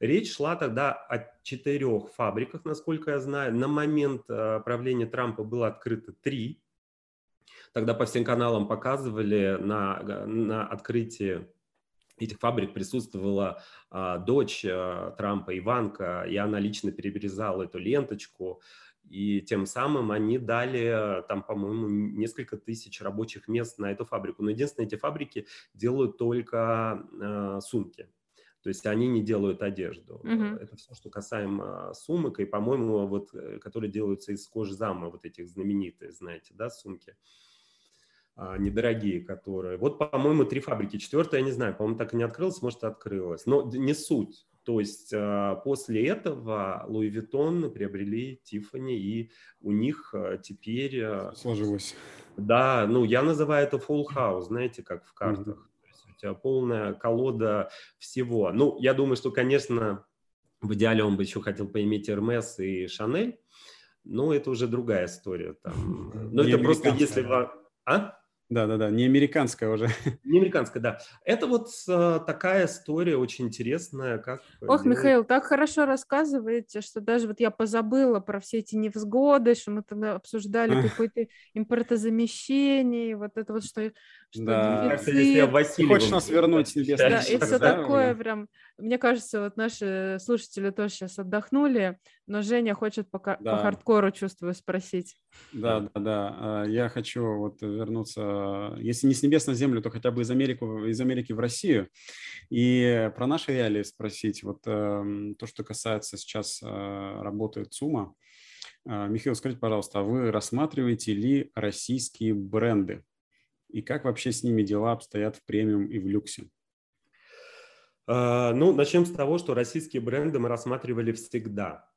Речь шла тогда о четырех фабриках, насколько я знаю. На момент правления Трампа было открыто три. Тогда по всем каналам показывали на, на открытии этих фабрик присутствовала а, дочь а, Трампа, Иванка, и она лично перерезала эту ленточку. И тем самым они дали, там, по-моему, несколько тысяч рабочих мест на эту фабрику. Но единственное, эти фабрики делают только э, сумки. То есть они не делают одежду. Mm-hmm. Это все, что касаемо сумок. И, по-моему, вот, э, которые делаются из кожи зама, вот этих знаменитые, знаете, да, сумки. А, недорогие, которые... Вот, по-моему, три фабрики. Четвертая, я не знаю, по-моему, так и не открылась, может, открылась. Но не суть. То есть а, после этого Луи Vuitton приобрели Тиффани, и у них а, теперь... Сложилось. Да, ну, я называю это full house, знаете, как в картах. Mm-hmm. То есть у тебя полная колода всего. Ну, я думаю, что, конечно, в идеале он бы еще хотел поиметь Hermes и Шанель, но это уже другая история. Там. Но это просто если... А? Да-да-да, не американская уже. Не американская, да. Это вот э, такая история очень интересная. Как Ох, делать... Михаил, так хорошо рассказываете, что даже вот я позабыла про все эти невзгоды, что мы тогда обсуждали какое-то импортозамещение, вот это вот, что, что да. Дефицит. Хочешь нас вернуть, небесный Да, и все такое прям. Мне кажется, вот наши слушатели тоже сейчас отдохнули, но Женя хочет по, да. по хардкору, чувствую, спросить. Да, да, да. А, я хочу вот вернуться, если не с небес на землю, то хотя бы из, Америки, из Америки в Россию. И про наши реалии спросить. Вот эм, то, что касается сейчас э, работы ЦУМа. Э, Михаил, скажите, пожалуйста, а вы рассматриваете ли российские бренды? И как вообще с ними дела обстоят в премиум и в люксе? А, ну, начнем с того, что российские бренды мы рассматривали всегда.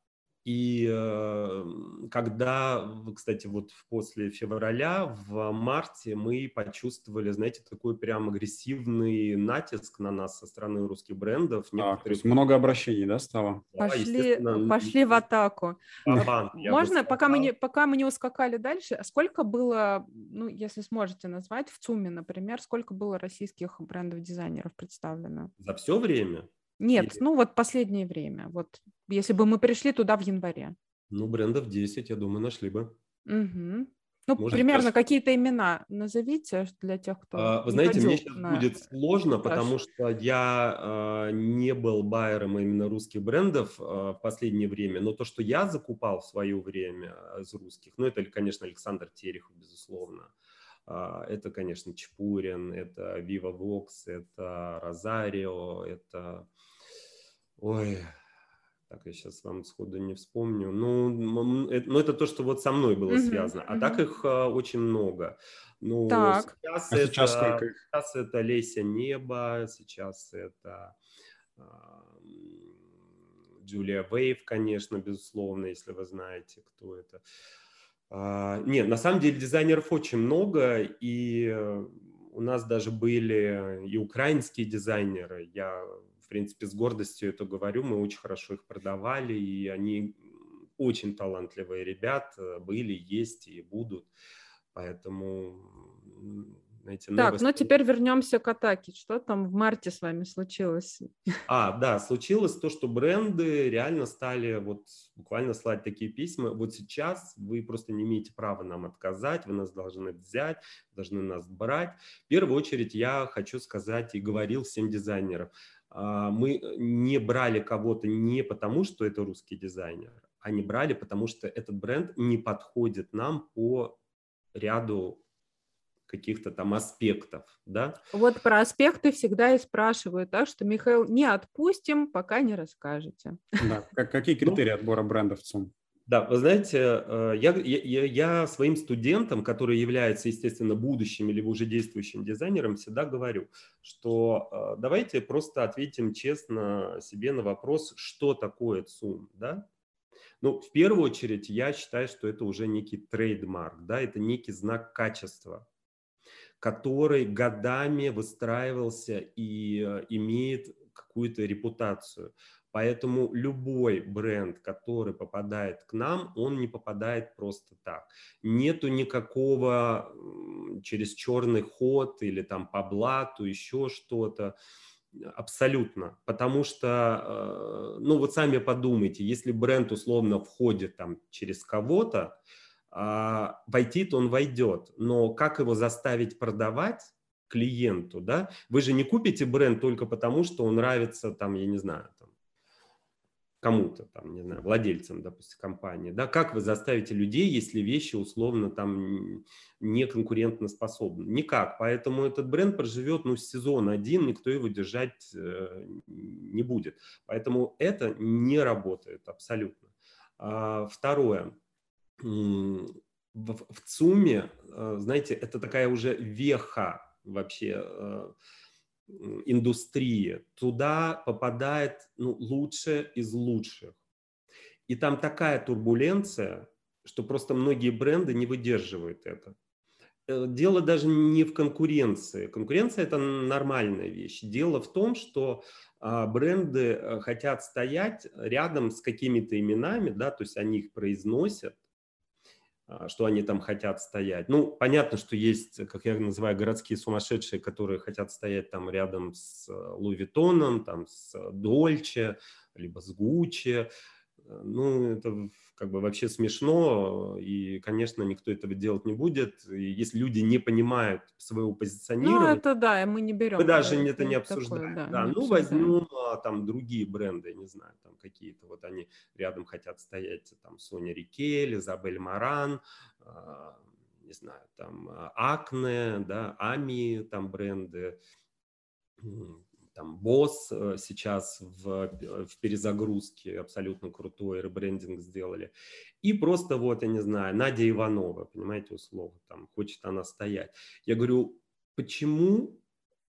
И э, когда, кстати, вот после февраля, в марте мы почувствовали, знаете, такой прям агрессивный натиск на нас со стороны русских брендов. А, то есть много обращений, да, стало? Да, пошли, пошли в атаку. Банк, Можно, пока мы, не, пока мы не ускакали дальше, а сколько было, ну, если сможете назвать, в ЦУМе, например, сколько было российских брендов-дизайнеров представлено? За все время? Нет, Или... ну вот последнее время. Вот если бы мы пришли туда в январе. Ну, брендов 10, я думаю, нашли бы. Угу. Ну, Может, примерно сейчас... какие-то имена назовите для тех, кто. А, вы знаете, мне сейчас на... будет сложно, потому что я а, не был байером именно русских брендов а, в последнее время, но то, что я закупал в свое время из русских, ну, это, конечно, Александр Терехов, безусловно. А, это, конечно, Чпурин, это Viva Vox, это Розарио, это Ой, так я сейчас вам сходу не вспомню. Ну, это, ну, это то, что вот со мной было mm-hmm. связано. А mm-hmm. так их а, очень много. Ну, так. сейчас, а это, сейчас, сколько их? сейчас это Леся Небо, сейчас это а, Джулия Вейв, конечно, безусловно, если вы знаете, кто это. А, нет, на самом деле дизайнеров очень много, и у нас даже были и украинские дизайнеры. Я в принципе, с гордостью это говорю, мы очень хорошо их продавали, и они очень талантливые ребят были, есть и будут. Поэтому, знаете, Так, ну теперь вернемся к атаке. Что там в марте с вами случилось? А, да, случилось то, что бренды реально стали вот буквально слать такие письма. Вот сейчас вы просто не имеете права нам отказать, вы нас должны взять, должны нас брать. В первую очередь я хочу сказать и говорил всем дизайнерам, мы не брали кого-то не потому, что это русский дизайнер, а не брали, потому что этот бренд не подходит нам по ряду каких-то там аспектов, да? Вот про аспекты всегда и спрашивают, так что, Михаил, не отпустим, пока не расскажете. Да. Какие ну, критерии отбора брендов ЦУМ? Да, вы знаете, э, я, я, я своим студентам, которые являются, естественно, будущим или уже действующим дизайнером, всегда говорю, что э, давайте просто ответим честно себе на вопрос, что такое ЦУМ, да? Ну, в первую очередь, я считаю, что это уже некий трейдмарк, да, это некий знак качества, который годами выстраивался и э, имеет какую-то репутацию. Поэтому любой бренд, который попадает к нам, он не попадает просто так. Нету никакого через черный ход или там по блату, еще что-то. Абсолютно. Потому что, э, ну вот сами подумайте, если бренд условно входит там через кого-то, а, войти-то он войдет. Но как его заставить продавать, клиенту, да? Вы же не купите бренд только потому, что он нравится там, я не знаю, там, кому-то, там, не знаю, владельцам, допустим, компании, да, как вы заставите людей, если вещи условно там не конкурентно способны? Никак, поэтому этот бренд проживет, ну, сезон один, никто его держать э, не будет, поэтому это не работает абсолютно. А, второе, в, в ЦУМе, э, знаете, это такая уже веха вообще э, индустрии, туда попадает ну, лучшее из лучших. И там такая турбуленция, что просто многие бренды не выдерживают это. Э, дело даже не в конкуренции. Конкуренция – это нормальная вещь. Дело в том, что а, бренды э, хотят стоять рядом с какими-то именами, да, то есть они их произносят, что они там хотят стоять. Ну, понятно, что есть, как я называю, городские сумасшедшие, которые хотят стоять там рядом с Луи Виттоном, там с Дольче, либо с Гуччи. Ну, это как бы вообще смешно, и, конечно, никто этого делать не будет. И если люди не понимают своего ну, позиционирования... Ну, это да, мы не берем. Мы даже это, это не обсуждаем. Такое, да, да. Не ну, обсуждаем. возьмем а, там другие бренды, не знаю, там какие-то, вот они рядом хотят стоять, там, Соня Рикель, Изабель Маран, не знаю, там, Акне, да, Ами, там бренды, там Босс э, сейчас в, э, в перезагрузке абсолютно крутой ребрендинг сделали. И просто вот, я не знаю, Надя Иванова, понимаете, условно, там хочет она стоять. Я говорю, почему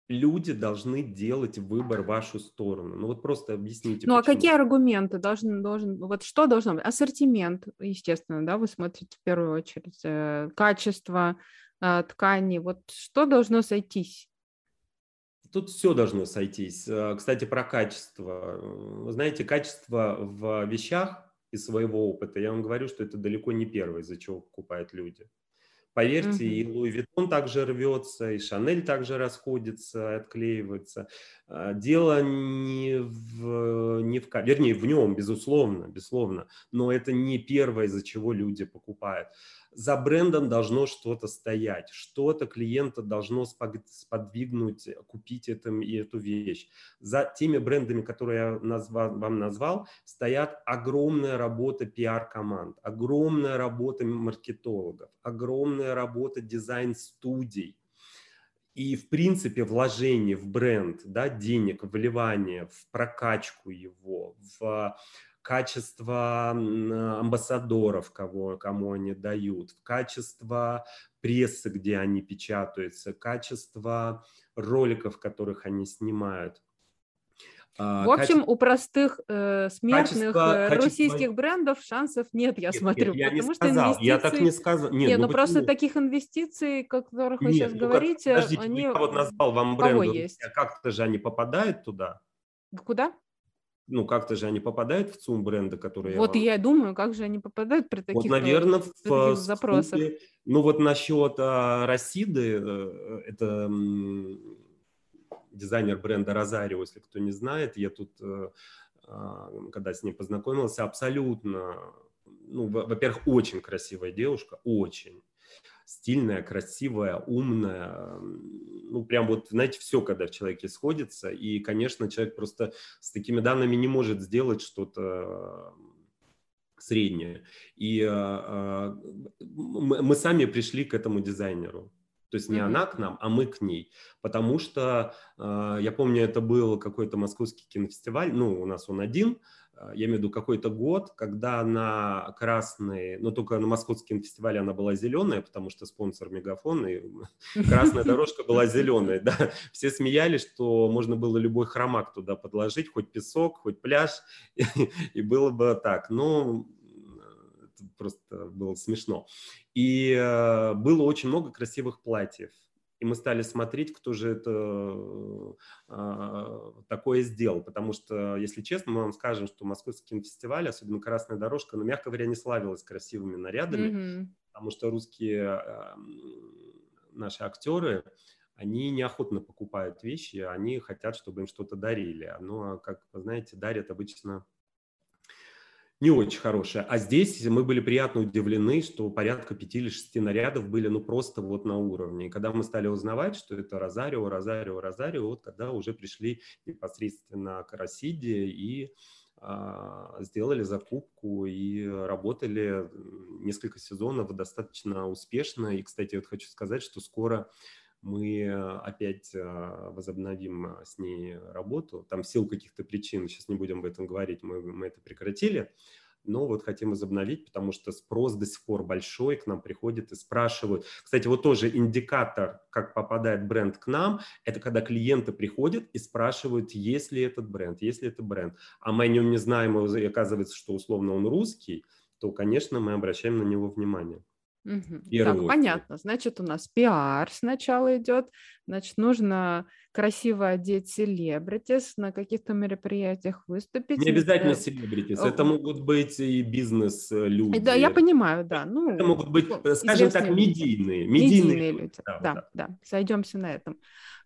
люди должны делать выбор в вашу сторону. Ну вот просто объясните. Ну почему. а какие аргументы должен, должен, вот что должно быть? Ассортимент, естественно, да, вы смотрите в первую очередь, э, качество ткани, вот что должно сойтись? Тут все должно сойтись. Э, кстати, про качество. Вы знаете, качество в вещах из своего опыта, я вам говорю, что это далеко не первое, из-за чего покупают люди. Поверьте, mm-hmm. и Луи Виттон также рвется, и Шанель также расходится, отклеивается. А, дело не в, не в, вернее, в нем, безусловно, безусловно, но это не первое, из-за чего люди покупают за брендом должно что-то стоять, что-то клиента должно сподвигнуть купить это, и эту вещь. За теми брендами, которые я назвал, вам назвал, стоят огромная работа пиар-команд, огромная работа маркетологов, огромная работа дизайн-студий. И, в принципе, вложение в бренд, да, денег, вливание в прокачку его, в качество амбассадоров, кого, кому они дают, качество прессы, где они печатаются, качество роликов, которых они снимают. А, в общем, качество, у простых э, смертных качество, э, российских качество... брендов шансов нет, я нет, смотрю. Нет, я не сказал, инвестиции... я так не сказал. Нет, нет ну, ну просто таких инвестиций, о которых вы нет, сейчас ну, говорите, подождите, они... Я вот назвал вам бренды, есть? как-то же они попадают туда. Куда? Ну, как-то же они попадают в ЦУМ бренда, которые... Вот я, я думаю, как же они попадают при таких, вот, наверное, в, таких э, запросах. ЦУМе, ну, вот насчет а, Расиды, э, это дизайнер бренда Розарио, если кто не знает, я тут, э, а, когда с ней познакомился, абсолютно, ну, во-первых, очень красивая девушка, очень стильная, красивая, умная. Ну, прям вот, знаете, все, когда в человеке сходится. И, конечно, человек просто с такими данными не может сделать что-то среднее. И э, мы сами пришли к этому дизайнеру. То есть не mm-hmm. она к нам, а мы к ней. Потому что, э, я помню, это был какой-то московский кинофестиваль, ну, у нас он один, а, я имею в виду какой-то год, когда на красный, ну только на московском фестивале она была зеленая, потому что спонсор Мегафон, и красная дорожка была зеленая, да. Все смеялись, что можно было любой хромак туда подложить, хоть песок, хоть пляж, и было бы так. Но это просто было смешно. И э, было очень много красивых платьев и мы стали смотреть, кто же это э, такое сделал. Потому что, если честно, мы вам скажем, что Московский кинофестиваль, особенно «Красная дорожка», ну, мягко говоря, не славилась красивыми нарядами, mm-hmm. потому что русские э, наши актеры, они неохотно покупают вещи, они хотят, чтобы им что-то дарили. Но, как вы знаете, дарят обычно не очень хорошая. А здесь мы были приятно удивлены, что порядка пяти или шести нарядов были ну просто вот на уровне. И когда мы стали узнавать, что это Розарио, Розарио, Розарио, вот тогда уже пришли непосредственно к Росиде и а, сделали закупку и работали несколько сезонов достаточно успешно. И, кстати, вот хочу сказать, что скоро мы опять а, возобновим а, с ней работу. Там в силу каких-то причин, сейчас не будем об этом говорить, мы, мы это прекратили, но вот хотим возобновить, потому что спрос до сих пор большой, к нам приходят и спрашивают. Кстати, вот тоже индикатор, как попадает бренд к нам, это когда клиенты приходят и спрашивают, есть ли этот бренд, есть ли это бренд. А мы о нем не знаем, и оказывается, что условно он русский, то, конечно, мы обращаем на него внимание. Угу. Так, понятно. Значит, у нас пиар сначала идет. Значит, нужно красиво одеть селебритис, на каких-то мероприятиях выступить. Не обязательно селебритис, это могут быть и бизнес-люди. Да, я понимаю, да. Ну, это могут быть, ну, скажем так, медийные. Медийные, медийные люди, да, да, вот да. Сойдемся на этом.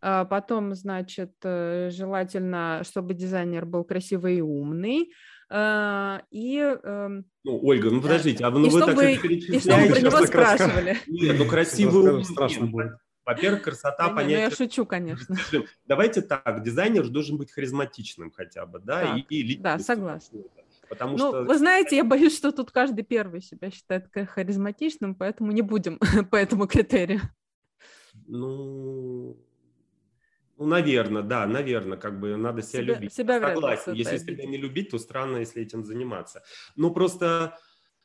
А потом, значит, э, желательно, чтобы дизайнер был красивый и умный. А, и... Эм, ну, Ольга, ну подождите, а ну, вы так перечисляете. И чтобы про него спрашивали. Нет, ну красивый страшно будет. Во-первых, красота, да понятие... я шучу, конечно. Давайте так, дизайнер должен быть харизматичным хотя бы, да? Так, и, и да, согласна. Потому ну, что... вы знаете, я боюсь, что тут каждый первый себя считает харизматичным, поэтому не будем по этому критерию. Ну, ну, наверное, да, наверное, как бы надо себя, себя любить. Себя Согласен. Если себя не любить, то странно, если этим заниматься. Ну, просто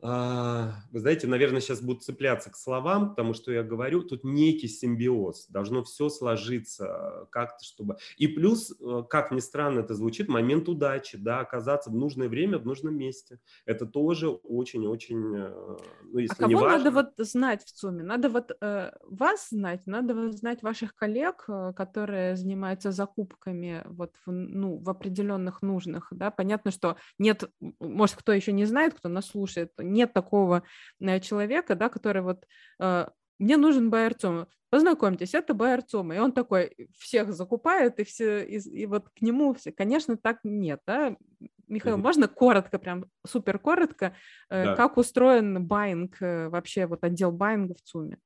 вы знаете, наверное, сейчас будут цепляться к словам, потому что я говорю, тут некий симбиоз, должно все сложиться как-то, чтобы... И плюс, э, как ни странно это звучит, момент удачи, да, оказаться в нужное время в нужном месте. Это тоже очень-очень... Э, ну, если а кого важно... надо вот знать в ЦУМе? Надо вот э, вас знать, надо знать ваших коллег, э, которые занимаются закупками вот в, ну, в определенных нужных, да, понятно, что нет, может, кто еще не знает, кто нас слушает, нет такого э, человека, да, который вот э, мне нужен байер ЦУМ. Познакомьтесь, это байер ЦУМ. И он такой всех закупает, и, все, и, и вот к нему все. Конечно, так нет. Да? Михаил, mm можно коротко, прям супер коротко, э, да. как устроен байинг, вообще вот отдел байинга в ЦУМе?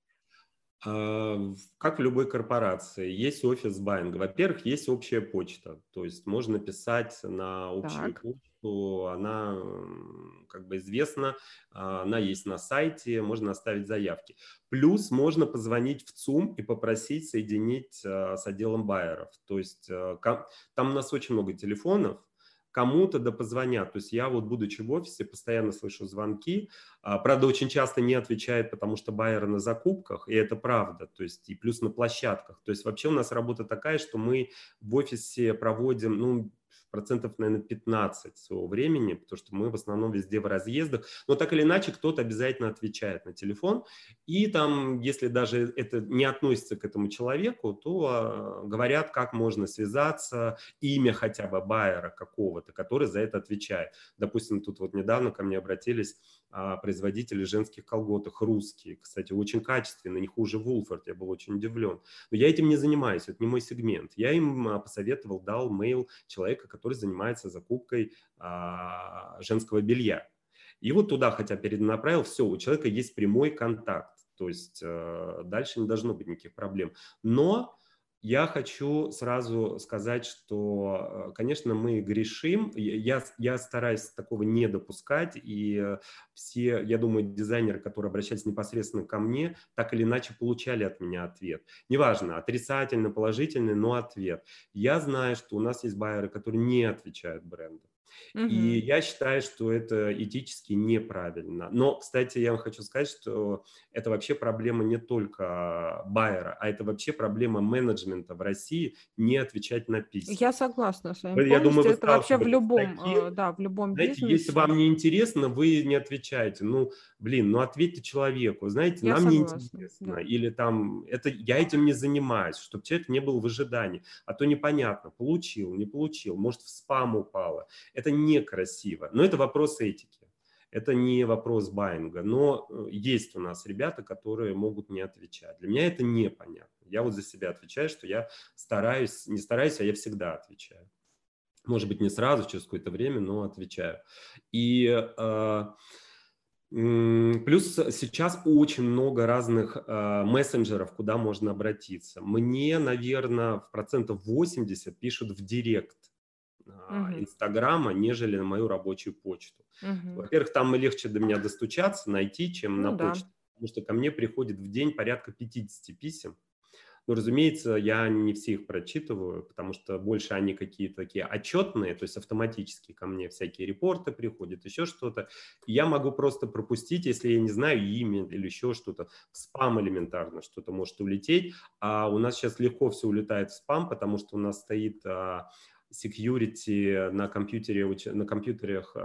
А, как в любой корпорации, есть офис байинга. Во-первых, есть общая почта, то есть можно писать на общую так. почту она как бы известна, а, она есть на сайте, можно оставить заявки. Плюс можно позвонить в ЦУМ и попросить соединить а, с отделом байеров. То есть там у нас очень много телефонов, кому-то да позвонят. То есть я вот, будучи в офисе, постоянно слышу звонки. Правда, очень часто не отвечает, потому что байеры на закупках, и это правда. То есть и плюс на площадках. То есть вообще у нас работа такая, что мы в офисе проводим, ну, процентов, наверное, 15 своего времени, потому что мы в основном везде в разъездах, но так или иначе кто-то обязательно отвечает на телефон, и там, если даже это не относится к этому человеку, то э, говорят, как можно связаться, имя хотя бы байера какого-то, который за это отвечает. Допустим, тут вот недавно ко мне обратились производители женских колготок русские, кстати, очень качественные, не хуже Вулфорд, я был очень удивлен. Но я этим не занимаюсь, это не мой сегмент. Я им а, посоветовал, дал мейл человека, который занимается закупкой а, женского белья. И вот туда хотя перенаправил, все, у человека есть прямой контакт, то есть э, дальше не должно быть никаких проблем. Но я хочу сразу сказать, что, э, конечно, мы грешим. Я, я стараюсь такого не допускать. И все, я думаю, дизайнеры, которые обращались непосредственно ко мне, так или иначе получали от меня ответ. Неважно, отрицательный, положительный, но ответ. Я знаю, что у нас есть байеры, которые не отвечают бренду. Угу. И я считаю, что это этически неправильно. Но, кстати, я вам хочу сказать, что это вообще проблема не только байера, а это вообще проблема менеджмента в России не отвечать на письма. Я согласна с вами. Я думаю, это вообще в любом, таким, э, да, в любом знаете, бизнесе. Если вам не интересно, вы не отвечаете. Ну, блин, ну ответьте человеку. Знаете, я нам согласна, не интересно. Да. Или там, это я этим не занимаюсь, чтобы человек не был в ожидании. А то непонятно, получил, не получил, может в спам упало. Это некрасиво. Но это вопрос этики. Это не вопрос байинга. Но э, есть у нас ребята, которые могут не отвечать. Для меня это непонятно. Я вот за себя отвечаю, что я стараюсь, не стараюсь, а я всегда отвечаю. Может быть, не сразу, через какое-то время, но отвечаю. И э, Плюс сейчас очень много разных э, мессенджеров, куда можно обратиться. Мне, наверное, в процентов 80 пишут в директ uh-huh. Инстаграма, нежели на мою рабочую почту. Uh-huh. Во-первых, там легче до меня достучаться, найти, чем ну, на да. потому что ко мне приходит в день порядка 50 писем. Но, разумеется, я не все их прочитываю, потому что больше они какие-то такие отчетные, то есть автоматически ко мне всякие репорты приходят, еще что-то. Я могу просто пропустить, если я не знаю имя или еще что-то. В спам элементарно что-то может улететь. А у нас сейчас легко все улетает в спам, потому что у нас стоит а, security на компьютере, на компьютерах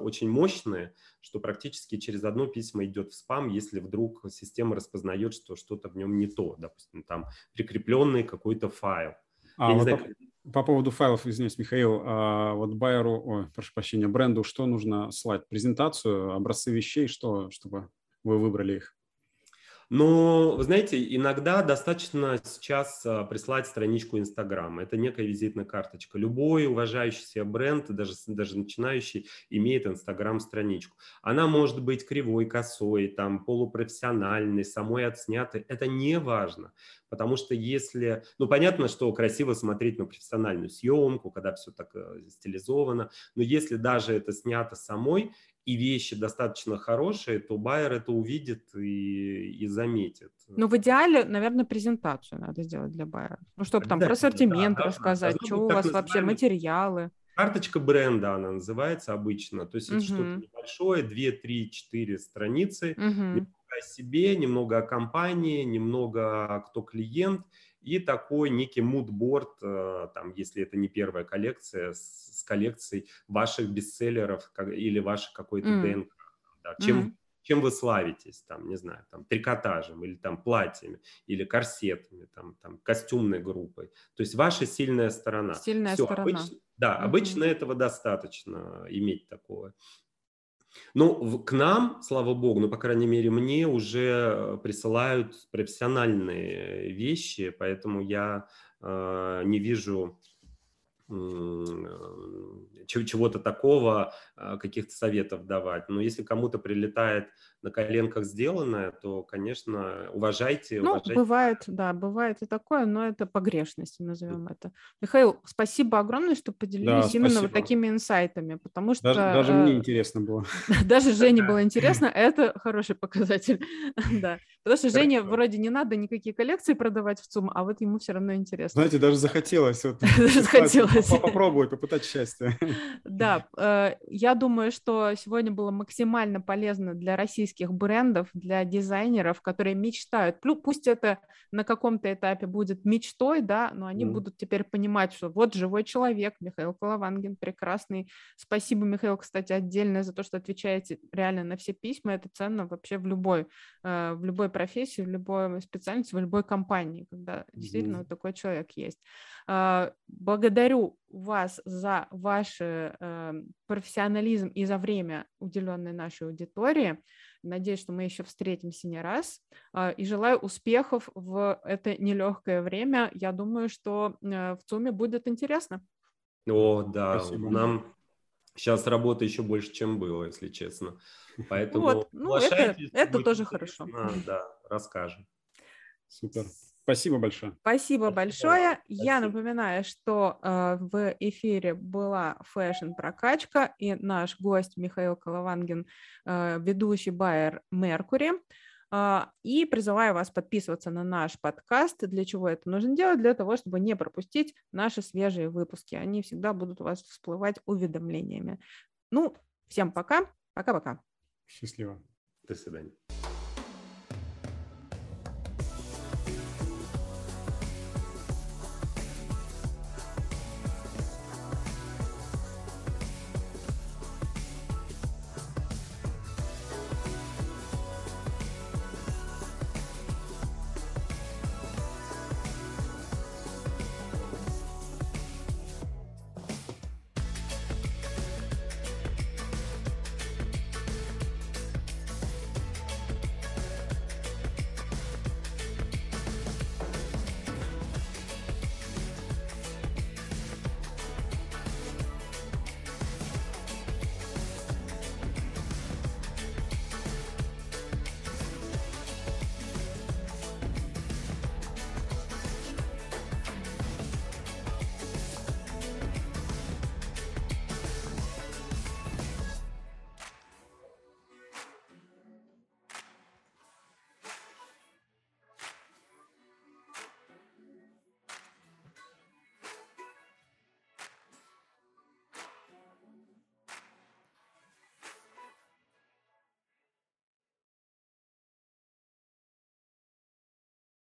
очень мощные, что практически через одно письмо идет в спам, если вдруг система распознает, что что-то в нем не то, допустим, там прикрепленный какой-то файл. А, вот знаю, по, по поводу файлов, извиняюсь, Михаил, а вот байеру, ой, прошу прощения, бренду, что нужно слать? Презентацию, образцы вещей, что, чтобы вы выбрали их? Но, вы знаете, иногда достаточно сейчас а, прислать страничку Инстаграма. Это некая визитная карточка. Любой уважающий себя бренд, даже, даже начинающий, имеет Инстаграм-страничку. Она может быть кривой, косой, там, полупрофессиональной, самой отснятой. Это не важно. Потому что если... Ну, понятно, что красиво смотреть на профессиональную съемку, когда все так э, стилизовано. Но если даже это снято самой, и вещи достаточно хорошие, то байер это увидит и, и заметит. Ну, в идеале, наверное, презентацию надо сделать для байера. Ну, чтобы там про ассортимент да, рассказать, да, что у вас вообще материалы. Карточка бренда она называется обычно. То есть это угу. что-то небольшое, 2, 3, 4 страницы. Угу. Немного о себе, немного о компании, немного кто клиент – и такой некий мудборд, э, там, если это не первая коллекция, с, с коллекцией ваших бестселлеров или вашей какой-то mm. ДНК. Да, чем, mm. чем вы славитесь, там, не знаю, там, трикотажем или там платьями, или корсетами, там, там, костюмной группой. То есть ваша сильная сторона. Сильная Все, сторона. Обычно, да, mm-hmm. обычно этого достаточно иметь такое. Ну, к нам, слава богу, ну, по крайней мере, мне уже присылают профессиональные вещи, поэтому я э, не вижу чего-то такого, а, каких-то советов давать. Но если кому-то прилетает на коленках сделанное, то, конечно, уважайте. Ну, уважайте. бывает, да, бывает и такое, но это погрешность, назовем это. Михаил, спасибо огромное, что поделились да, именно вот такими инсайтами, потому что... Даже, даже мне интересно было. Даже Жене было интересно, это хороший показатель, да. Потому что Жене вроде не надо никакие коллекции продавать в ЦУМ, а вот ему все равно интересно. Знаете, даже захотелось. Даже захотелось. Попробовать, попытать счастье. Да, э, я думаю, что сегодня было максимально полезно для российских брендов, для дизайнеров, которые мечтают. Пусть это на каком-то этапе будет мечтой, да, но они mm. будут теперь понимать, что вот живой человек, Михаил Коловангин, прекрасный. Спасибо, Михаил, кстати, отдельно за то, что отвечаете реально на все письма. Это ценно вообще в любой, э, в любой профессии, в любой специальности, в любой компании, когда действительно mm. вот такой человек есть. А, благодарю вас за ваш э, профессионализм и за время, уделенное нашей аудитории. Надеюсь, что мы еще встретимся не раз. А, и желаю успехов в это нелегкое время. Я думаю, что э, в ЦУМе будет интересно. О, да, Спасибо. нам сейчас работы еще больше, чем было, если честно. Поэтому вот, ну, это, это тоже хорошо. Да, расскажем. Супер. Спасибо большое. Спасибо большое. Спасибо. Я напоминаю, что э, в эфире была фэшн-прокачка и наш гость Михаил Коловангин, э, ведущий байер Меркури. Э, и призываю вас подписываться на наш подкаст. Для чего это нужно делать? Для того, чтобы не пропустить наши свежие выпуски. Они всегда будут у вас всплывать уведомлениями. Ну, всем пока. Пока-пока. Счастливо. До свидания.